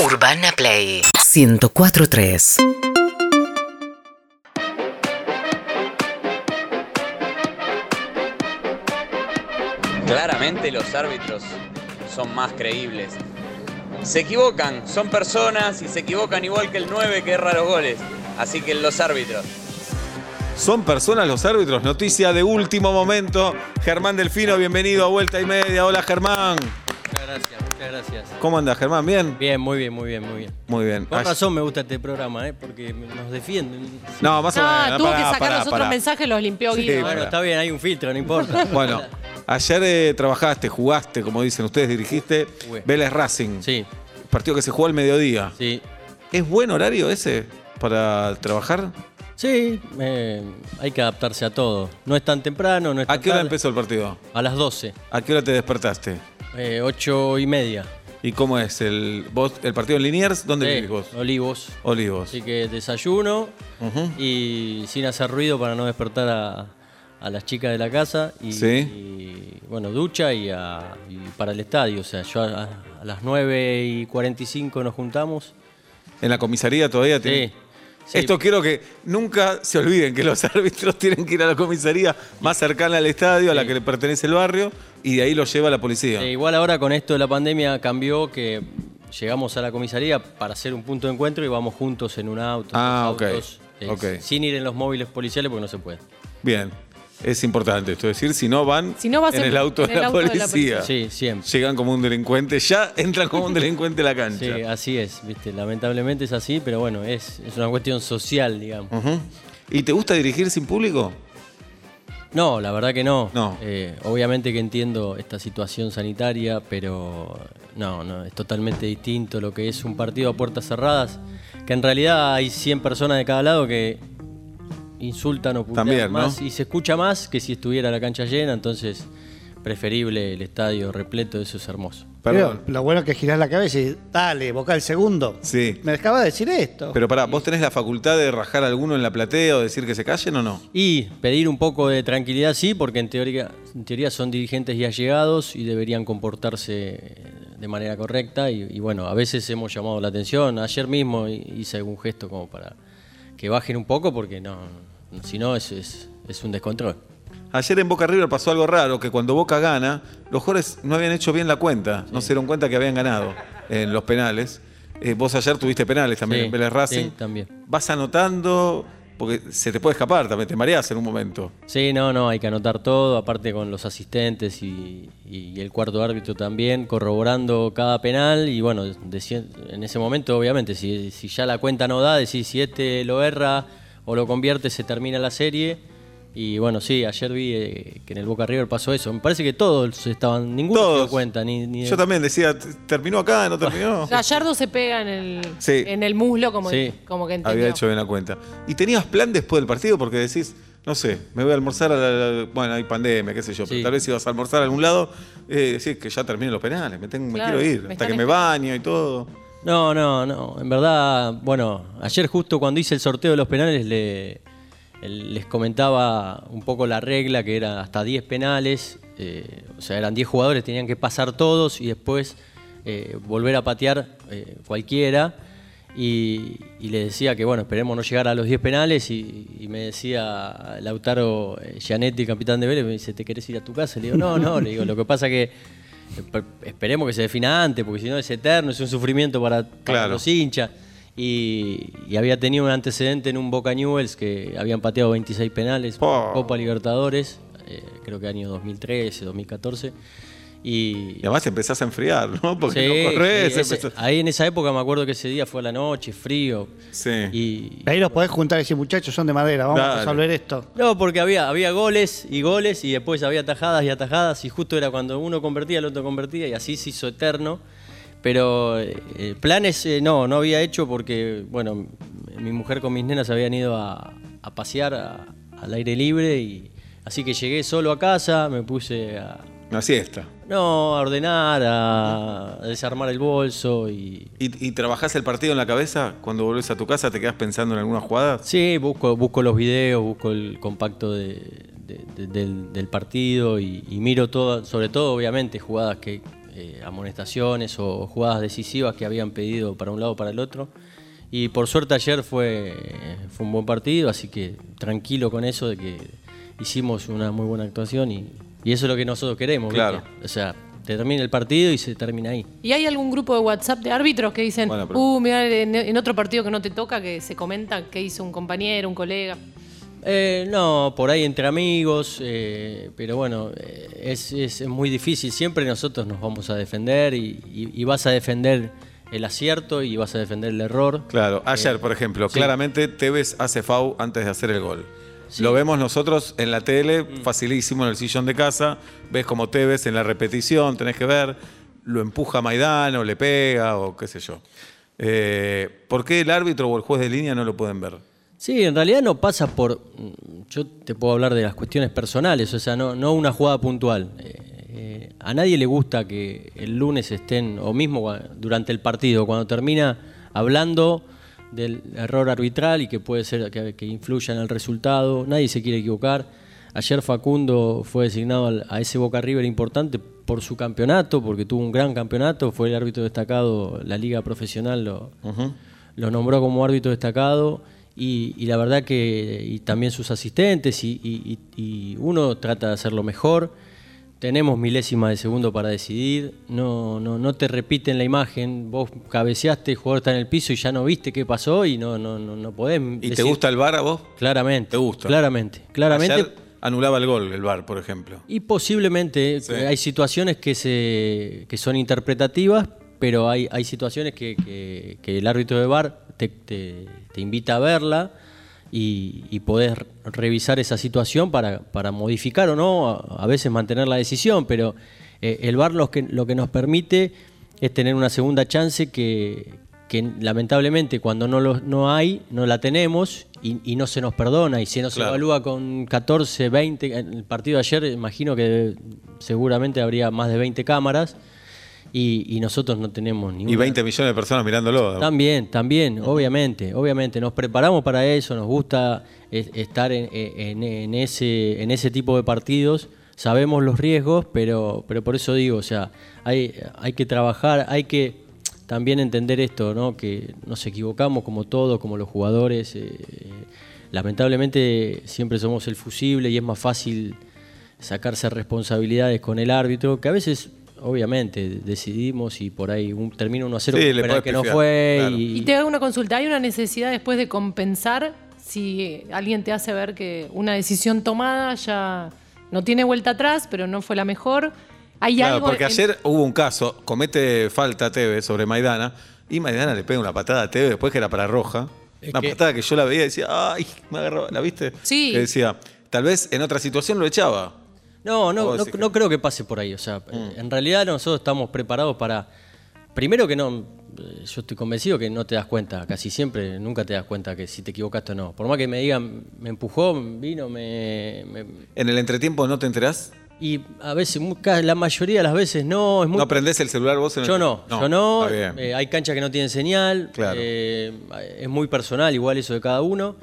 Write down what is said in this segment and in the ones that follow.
Urbana Play 1043. Claramente los árbitros son más creíbles. Se equivocan, son personas y se equivocan igual que el 9 que erra los goles. Así que los árbitros. Son personas los árbitros. Noticia de último momento. Germán Delfino, bienvenido a Vuelta y Media. Hola Germán. Muchas gracias, muchas gracias. ¿Cómo andas Germán? ¿Bien? Bien, muy bien, muy bien, muy bien. Muy bien. Con Ay- razón me gusta este programa, ¿eh? porque nos defienden. No, más o menos. Ah, tuvo pará, que sacar pará, los otros pará. mensajes, los limpió Sí, Guido. pará. Bueno, está bien, hay un filtro, no importa. Bueno, ayer eh, trabajaste, jugaste, como dicen ustedes, dirigiste Jugué. Vélez Racing. Sí, Partido que se jugó al mediodía. sí. ¿Es buen horario ese para trabajar? Sí, eh, hay que adaptarse a todo. No es tan temprano, no es ¿A tan qué hora tarde. empezó el partido? A las 12, ¿A qué hora te despertaste? Eh, 8 y media. ¿Y cómo es? ¿El, vos, el partido en Liniers? ¿Dónde Sí, vivís vos? Olivos. Olivos. Así que desayuno y sin hacer ruido para no despertar a, a las chicas de la casa. Y, Sí. y, bueno, ducha y, a- y para el estadio. O sea, yo a, a las 9 y 45 nos juntamos. ¿En la comisaría todavía? Sí. Sí. Esto quiero que nunca se olviden que los árbitros tienen que ir a la comisaría más cercana al estadio, a la que le pertenece el barrio, y de ahí los lleva la policía. Eh, igual ahora con esto de la pandemia cambió que llegamos a la comisaría para hacer un punto de encuentro y vamos juntos en un auto. Ah, dos ok, autos, eh. Sin ir en los móviles policiales porque no se puede. Bien, es importante esto, es decir, si no van Si no vas en en- el auto, en de, el la auto de la policía, Sí, siempre. llegan como un delincuente, ya entran como un delincuente a la cancha. Sí, así es, ¿viste? Lamentablemente es así, pero bueno, es, es una cuestión social, digamos. ¿Y te gusta dirigir sin público? No, la verdad que no. No. Eh, obviamente que entiendo esta situación sanitaria, pero no, no, es totalmente distinto lo que es un partido a puertas cerradas, que en realidad hay 100 personas de cada lado que insultan o putean También, ¿no? más y se escucha más que si estuviera la cancha llena, entonces preferible el estadio repleto, eso es hermoso. Pero lo bueno es que girás la cabeza y dale, boca el segundo. Sí. Me acaba de decir esto. Pero pará, ¿vos tenés la facultad de rajar a alguno en la platea o decir que se callen o no? Y pedir un poco de tranquilidad, sí, porque en teoría, en teoría son dirigentes y allegados y deberían comportarse de manera correcta. Y, y bueno, a veces hemos llamado la atención. Ayer mismo hice algún gesto como para que bajen un poco, porque no, si no es, es, es un descontrol. Ayer en Boca River pasó algo raro, que cuando Boca gana, los jugadores no habían hecho bien la cuenta, no se dieron cuenta que habían ganado en los penales. Eh, vos ayer tuviste penales también Sí, en Vélez Racing. sí, también. Vas anotando, porque se te puede escapar también, te mareás en un momento. Sí, no, no, hay que anotar todo, aparte con los asistentes y, y el cuarto árbitro también, corroborando cada penal y bueno, en ese momento obviamente, si, si ya la cuenta no da, decís si este lo erra o lo convierte, se termina la serie. Y bueno, sí, ayer vi eh, que en el Boca River pasó eso. Me parece que todos estaban, ninguno se dio cuenta. Ni, ni Yo también decía, "T- ¿terminó acá? ¿No terminó? Gallardo se pega en el, Sí. en el muslo como, Sí. como que entendió. Había hecho bien la cuenta. ¿Y tenías plan después del partido? Porque decís, no sé, me voy a almorzar a la, la- Bueno, hay pandemia, qué sé yo, pero tal vez si vas a almorzar a algún lado, eh, decís que ya terminé los penales, me, tengo, me quiero ir, me hasta que me baño y todo. No, no, no. En verdad, bueno, ayer justo cuando hice el sorteo de los penales le, les comentaba un poco la regla, que era hasta 10 penales, eh, o sea, eran 10 jugadores, tenían que pasar todos y después eh, volver a patear eh, cualquiera. Y, y le decía que, bueno, esperemos no llegar a los 10 penales. Y, y me decía Lautaro Gianetti, capitán de Vélez, me dice, ¿te querés ir a tu casa? Le digo, no, no, le digo, lo que pasa que Esperemos que se defina antes, porque si no es eterno, es un sufrimiento para, para Claro. los hinchas. Y, y había tenido un antecedente en un Boca Newells que habían pateado 26 penales, Oh. Copa Libertadores, eh, creo que año 2013, 2014. Y, Y además te empezás a enfriar, ¿no? Porque Sí, no corres. sí, ese- empezás- ahí en esa época me acuerdo que ese día fue a la noche, frío. Sí. Y, Ahí los podés juntar y decir, muchachos, son de madera, vamos Dale. a resolver esto. No, porque había, había goles y goles y después había tajadas y atajadas y justo era cuando uno convertía, el otro convertía y así se hizo eterno. Pero eh, planes eh, no, no había hecho porque, bueno, mi mujer con mis nenas habían ido a, a pasear a- al aire libre y así que llegué solo a casa, me puse a, Una siesta. no, a ordenar, a desarmar el bolso y, ¿Y, y trabajás el partido en la cabeza? Cuando volvés a tu casa, ¿te quedás pensando en alguna jugada? Sí, busco, busco los videos, busco el compacto de- de- de- del, del partido y, y miro todo, sobre todo obviamente jugadas que eh, amonestaciones o jugadas decisivas que habían pedido para un lado o para el otro. Y por suerte ayer fue, fue un buen partido, así que tranquilo con eso de que hicimos una muy buena actuación y, y eso es lo que nosotros queremos. ¿viste? Claro. O sea, termina el partido y se termina ahí. ¿Y hay algún grupo de WhatsApp de árbitros que dicen, Buena pregunta. uh, mira, en, en otro partido que no te toca, que se comenta qué hizo un compañero, un colega? Eh, no, por ahí entre amigos, eh, pero bueno, eh, es, es muy difícil. Siempre nosotros nos vamos a defender y, y- y vas a defender el acierto y vas a defender el error. Claro, ayer, por ejemplo, sí. claramente Tevez hace FAU antes de hacer el gol. Lo vemos nosotros en la tele, Mm. facilísimo en el sillón de casa. Ves como Tevez en la repetición, tenés que ver, lo empuja Maidano, le pega o qué sé yo. Eh, ¿Por qué el árbitro o el juez de línea no lo pueden ver? Sí, en realidad no pasa por. Yo te puedo hablar de las cuestiones personales, o sea, no, no una jugada puntual. Eh, eh, a nadie le gusta que el lunes estén, o mismo durante el partido, cuando termina hablando del error arbitral y que puede ser que, que influya en el resultado. Nadie se quiere equivocar. Ayer Facundo fue designado a ese Boca River importante por su campeonato, porque tuvo un gran campeonato, fue el árbitro destacado, la liga profesional lo, lo nombró como árbitro destacado y, y la verdad que y también sus asistentes y, y- y- y uno trata de hacerlo mejor. Tenemos milésima de segundo para decidir, no, no, no te repiten la imagen, vos cabeceaste, el jugador está en el piso y ya no viste qué pasó y no, no, no, no podés ¿Y te gusta el VAR a vos? Claramente. ¿Te gusta? Claramente. Claramente. Ayer anulaba el gol el VAR, por ejemplo. Y posiblemente Sí. eh, hay situaciones que, se, que son interpretativas, pero hay, hay situaciones que, que- que el árbitro de VAR te, te- te invita a verla y, y podés re- revisar esa situación para, para modificar o no, a, a veces mantener la decisión, pero eh, el VAR lo que, lo que nos permite es tener una segunda chance que, que lamentablemente cuando no, lo, no hay, no la tenemos y, y no se nos perdona y se nos Claro. evalúa con 14, 20, en el partido de ayer imagino que seguramente habría más de 20 cámaras y, y nosotros no tenemos ni Y 20 millones de personas mirándolo. También, también, obviamente, obviamente. Nos preparamos para eso, nos gusta estar en, en- en ese, en ese tipo de partidos. Sabemos los riesgos, pero, pero por eso digo, o sea, hay, hay que trabajar, hay que también entender esto, ¿no? Que nos equivocamos como todos, como los jugadores. eh, lamentablemente siempre somos el fusible y es más fácil sacarse responsabilidades con el árbitro, que a veces, obviamente, decidimos y por ahí un, termina 1 a 0 Sí, que no fue. claro. Y, Y te hago una consulta, ¿hay una necesidad después de compensar si alguien te hace ver que una decisión tomada ya no tiene vuelta atrás, pero no fue la mejor? ¿Hay Claro, algo porque en- ayer hubo un caso, comete falta Tevez sobre Maidana, y Maidana le pega una patada a Tevez después que era para roja. Es una que- patada que yo la veía y decía, ¡ay! Me agarró, ¿la viste? Sí. Que decía, tal vez en otra situación lo echaba. No, no, no, no creo que pase por ahí. O sea, en realidad nosotros estamos preparados para. Primero que no, eh, yo estoy convencido que no te das cuenta, casi siempre, nunca te das cuenta que si te equivocaste o no. Por más que me digan, me empujó, vino, me. me- ¿En el entretiempo no te enterás? y a veces, la mayoría de las veces no, es muy. ¿No prendés el celular vos? En el- Yo no, yo no. Eh, hay canchas que no tienen señal. Claro. eh, es muy personal, igual eso de cada uno.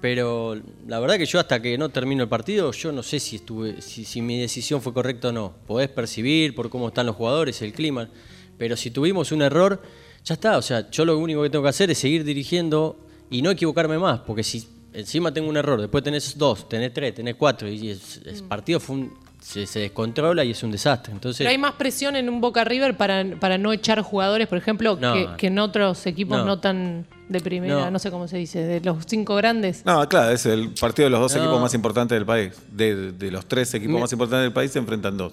Pero la verdad que yo hasta que no termino el partido, yo no sé si estuve, si, si mi decisión fue correcta o no. Podés percibir por cómo están los jugadores, el clima. Pero si tuvimos un error, ya está. O sea, yo lo único que tengo que hacer es seguir dirigiendo y no equivocarme más. Porque si encima tengo un error, después tenés dos, tenés tres, tenés cuatro, y el partido fue un- se, se descontrola y es un desastre. Entonces, Pero hay más presión en un Boca River para, para no echar jugadores, por ejemplo, No. que, que en otros equipos no. No. tan de primera, no. No. sé cómo se dice, de los cinco grandes. No, claro, es el partido de los dos No. equipos más importantes del país. De, de los tres equipos Me- más importantes del país se enfrentan dos.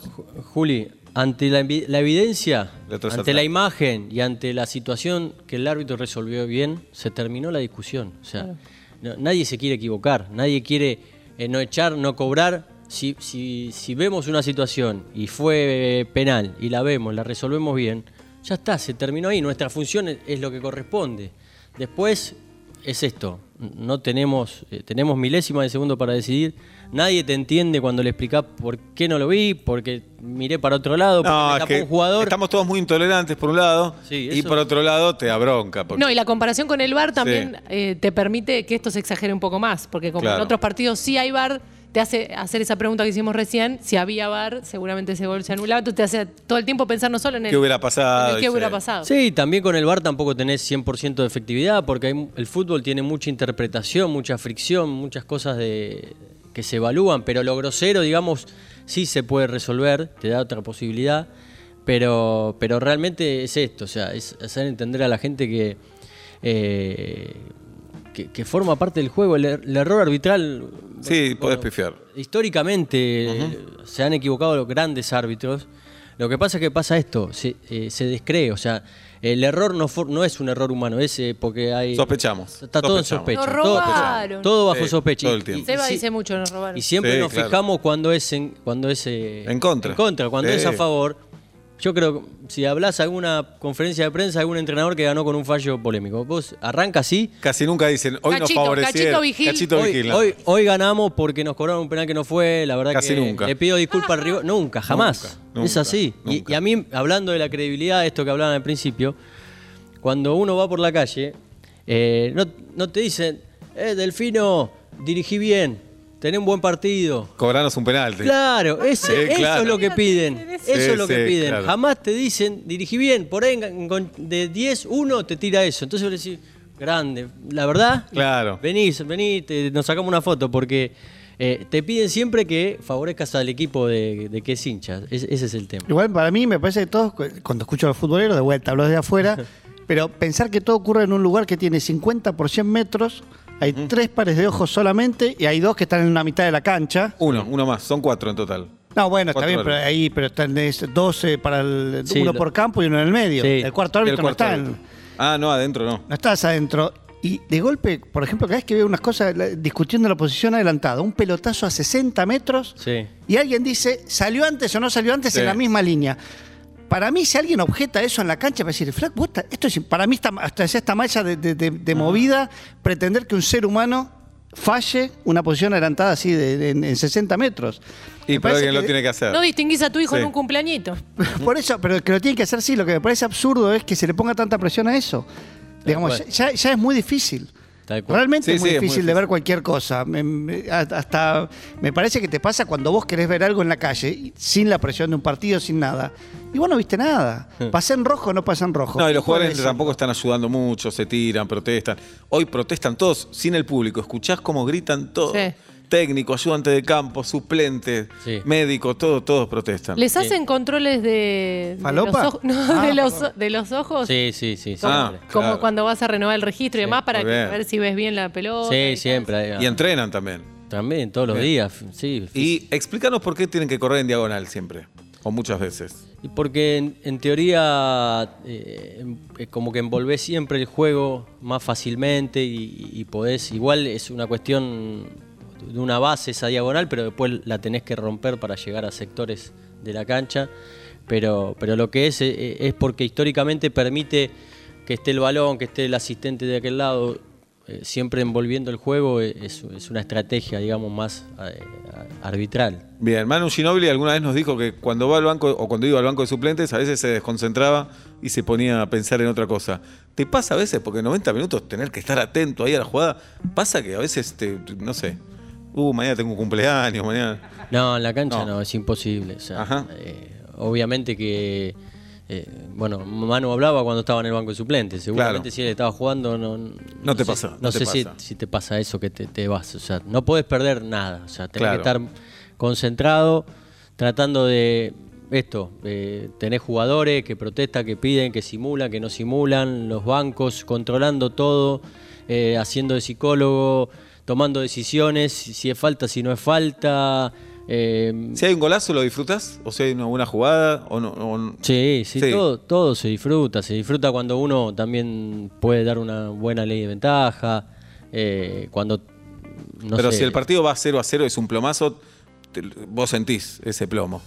Juli, ante la, evidencia, ante atrás. la imagen y ante la situación que el árbitro resolvió bien, se terminó la discusión. O sea, no- nadie se quiere equivocar, nadie quiere eh, no echar, no cobrar. Si, si, si vemos una situación y fue eh, penal y la vemos, la resolvemos bien, ya está, se terminó ahí. Nuestra función es, es lo que corresponde. Después es esto, no tenemos, eh, tenemos milésima de segundo para decidir. Nadie te entiende cuando le explicás por qué no lo vi, porque miré para otro lado, porque No, me tapó un jugador. estamos todos muy intolerantes por un lado Sí, y por otro lado te da bronca. porque- No, y la comparación con el VAR también Sí. eh, te permite que esto se exagere un poco más, porque como Claro. en otros partidos sí hay VAR, te hace hacer esa pregunta que hicimos recién, si había VAR, seguramente ese gol se anulaba, entonces te hace todo el tiempo pensar no solo en el ¿Qué hubiera pasado? en el qué Y hubiera sí. pasado. Sí, también con el VAR tampoco tenés 100% de efectividad porque hay- el fútbol tiene mucha interpretación, mucha fricción, muchas cosas de, que se evalúan, pero lo grosero, digamos, sí se puede resolver, te da otra posibilidad, pero, pero realmente es esto, o sea, es hacer entender a la gente que, eh, que, que forma parte del juego, el, er- el error arbitral... Sí, podés pifiar. Históricamente se han equivocado los grandes árbitros. Lo que pasa es que pasa esto, se, eh, se descree, o sea, el error no, for- no es un error humano, es eh, porque hay... Sospechamos. Está todo en sospecha. Nos todo, robaron. todo bajo Sí, sospecha. todo el Y- tiempo. Seba y, dice mucho, nos robaron. y siempre Sí, nos claro. fijamos cuando es en, cuando es eh, En contra. En contra, cuando es a favor. Yo creo que si hablas alguna conferencia de prensa, algún entrenador que ganó con un fallo polémico, vos arranca así, Casi nunca dicen, hoy nos favorecieron. Cachito Vigil. Cachito Vigil, hoy, hoy ganamos porque nos cobraron un penal que no fue, la verdad Casi que nunca. le pido disculpas al rival. Nunca, jamás. Nunca, es nunca, así. Y- a mí, hablando de la credibilidad, esto que hablaban al principio, cuando uno va por la calle, eh, no, no te dicen, eh, Delfino, dirigí bien, tenés un buen partido. Cobranos un penalti. Claro, ese- Sí, eso claro. es lo que piden. Eso Sí, es lo que sí, piden. claro. Jamás te dicen, dirigí bien, por ahí de 10, uno te tira eso. Entonces vos decís, grande. La verdad, Claro. venís, vení, te- nos sacamos una foto porque eh, te piden siempre que favorezcas al equipo de, de que es hincha. Es- ese es el tema. Igual para mí me parece que todos, cu- cuando escucho a los futboleros, de vuelta, hablo de afuera, pero pensar que todo ocurre en un lugar que tiene 50 por 100 metros, hay tres pares de ojos solamente y hay dos que están en una mitad de la cancha. Uno, uno más. Son cuatro en total. No, bueno, está bien, pero ahí pero están es 12 para el, Sí, uno por campo y uno en el medio. Sí. El cuarto el árbitro cuarto no está, en- árbitro. Ah, no, adentro no. no estás adentro. Y de golpe, por ejemplo, cada vez que veo unas cosas la- discutiendo la posición adelantada, un pelotazo a 60 metros Sí. y alguien dice, ¿salió antes o no salió antes Sí. en la misma línea? Para mí, si alguien objeta eso en la cancha, va a decir, Flac, vos está- esto es, para mí está, hasta es esta malla de, de- de- de movida pretender que un ser humano falle una posición adelantada así de, de- en, en 60 metros. Y Me pero alguien lo tiene que hacer. No distinguís a tu hijo Sí. en un cumpleañito. Por eso, pero que lo tiene que hacer sí, lo que me parece absurdo es que se le ponga tanta presión a eso. Digamos, ya es muy difícil. Realmente Sí, es muy sí, es muy difícil de difícil. ver cualquier cosa. Me- hasta me parece que te pasa cuando vos querés ver algo en la calle, sin la presión de un partido, sin nada. Y vos no viste nada. Pasé en rojo o no pasa en rojo. No, y los jugadores tampoco están ayudando mucho, se tiran, protestan. Hoy protestan todos sin el público. Escuchás cómo gritan todos. Sí. Técnico, ayudante de campo, suplente, Sí. médico, todos, todos protestan. ¿Les Sí. hacen controles de, de los, ojos, no, Ah, de, los, perdón. de los ojos? Sí, sí, sí. Como, Ah, como claro. cuando vas a renovar el registro y demás para que- ver si ves bien la pelota. Sí, y siempre. Y entrenan también. También, todos los días. Sí, Y explícanos por qué tienen que correr en diagonal siempre. O muchas veces. Y porque en, en teoría eh, como que envolvés siempre el juego más fácilmente y, y podés, igual es una cuestión de una base esa diagonal, pero después la tenés que romper para llegar a sectores de la cancha. Pero, pero lo que es eh, es porque históricamente permite que esté el balón, que esté el asistente de aquel lado, eh, siempre envolviendo el juego, eh, es, es una estrategia, digamos, más arbitral. Bien, Manu Ginobili alguna vez nos dijo que cuando va al banco o cuando iba al banco de suplentes a veces se desconcentraba y se ponía a pensar en otra cosa. ¿Te pasa a veces, porque en 90 minutos tener que estar atento ahí a la jugada, pasa que a veces, te, no sé, uh, mañana tengo un cumpleaños, mañana... No, en la cancha No. no, es imposible. o sea, Ajá. eh, obviamente que, eh, bueno, Manu hablaba cuando estaba en el banco de suplentes. Seguramente Claro. si él estaba jugando, no, No te sé, pasa, No, no te sé si, pasa. si te pasa eso que te, te vas. O sea, no puedes perder nada. O sea, tenés Claro. que estar concentrado, tratando de esto. eh, tenés jugadores que protestan, que piden, que simulan, que no simulan, los bancos controlando todo, eh, haciendo de psicólogo, tomando decisiones, si es falta, si no es falta. eh, Si hay un golazo, ¿lo disfrutas? ¿O si hay una buena jugada? O no, o- Sí, sí, Sí. Todo, todo se disfruta. Se disfruta cuando uno también puede dar una buena ley de ventaja. eh, cuando. No Pero sé, si el partido va 0 a 0, es un plomazo, te- vos sentís ese plomo.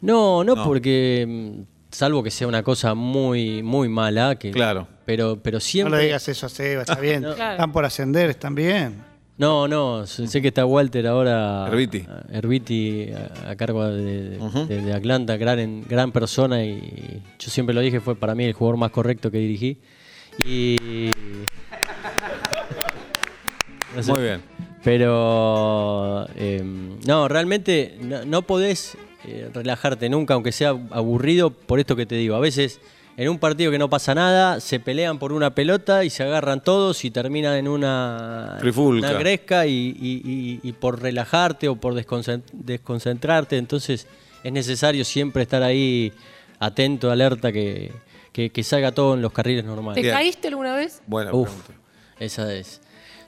No, no, No. porque. Salvo que sea una cosa muy, muy mala. Que, Claro. Pero, pero No siempre. le digas eso a Seba, está bien. Claro. Están por ascender, están bien. No, no, sé que está Walter ahora. Herbiti. Herbiti a, a cargo de, de- de Atlanta, gran, gran persona y yo siempre lo dije, fue para mí el jugador más correcto que dirigí. Y. no sé. Muy bien. Pero eh, no, realmente no, no podés eh, relajarte nunca, aunque sea aburrido, por esto que te digo. A veces en un partido que no pasa nada, se pelean por una pelota y se agarran todos y terminan en una, una gresca y, y- y- y por relajarte o por desconcent- desconcentrarte, entonces es necesario siempre estar ahí atento, alerta, que, que- que salga todo en los carriles normales. ¿Te caíste alguna vez? Pregunta. esa es.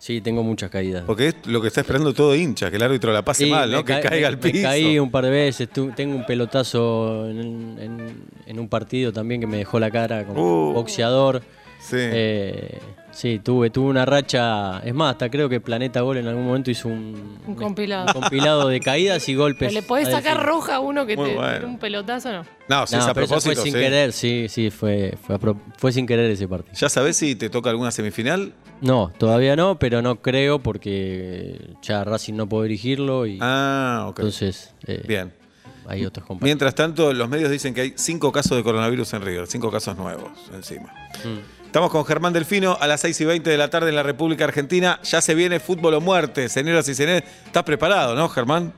Sí, tengo muchas caídas. Porque es lo que está esperando todo hincha, que el árbitro la pase Sí, mal, ¿no? Que ca- caiga al piso. Me caí un par de veces, tengo un pelotazo en, en- en un partido también que me dejó la cara como Uh. boxeador. Sí. Eh, sí, tuve, tuve una racha. Es más, hasta creo que Planeta Gol en algún momento hizo un, Un compilado. un compilado de caídas y golpes. Pero le podés sacar roja a uno que Muy te bueno. un pelotazo, ¿no? No, si No, es a pero eso propósito, fue sin sí. querer, sí, sí, fue, fue, pro- fue sin querer ese partido. ¿Ya sabés si te toca alguna semifinal? No, todavía no, pero no creo porque ya Racing no puedo dirigirlo y Ah, ok. entonces eh, Bien. hay otros compañeros. Mientras tanto, los medios dicen que hay cinco casos de coronavirus en River, cinco casos nuevos encima. Mm. Estamos con Germán Delfino a las 6 y 20 de la tarde en la República Argentina. Ya se viene fútbol o muerte, señoras y señores. ¿Estás preparado, no, Germán?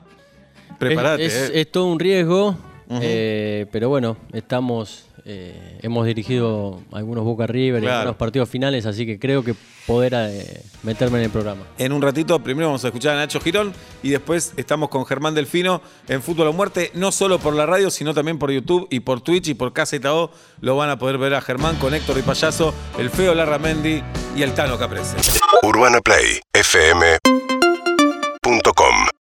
Prepárate. Es, es- eh. es todo un riesgo, eh, pero bueno, estamos, eh, hemos dirigido algunos Boca River y Claro. algunos partidos finales, así que creo que poder eh, meterme en el programa. En un ratito, primero vamos a escuchar a Nacho Girón y después estamos con Germán Delfino en Fútbol o Muerte, no solo por la radio, sino también por YouTube y por Twitch y por KZO. Lo van a poder ver a Germán con Héctor y Payaso, el feo Larramendi y el Tano Caprese. UrbanaPlayFM.com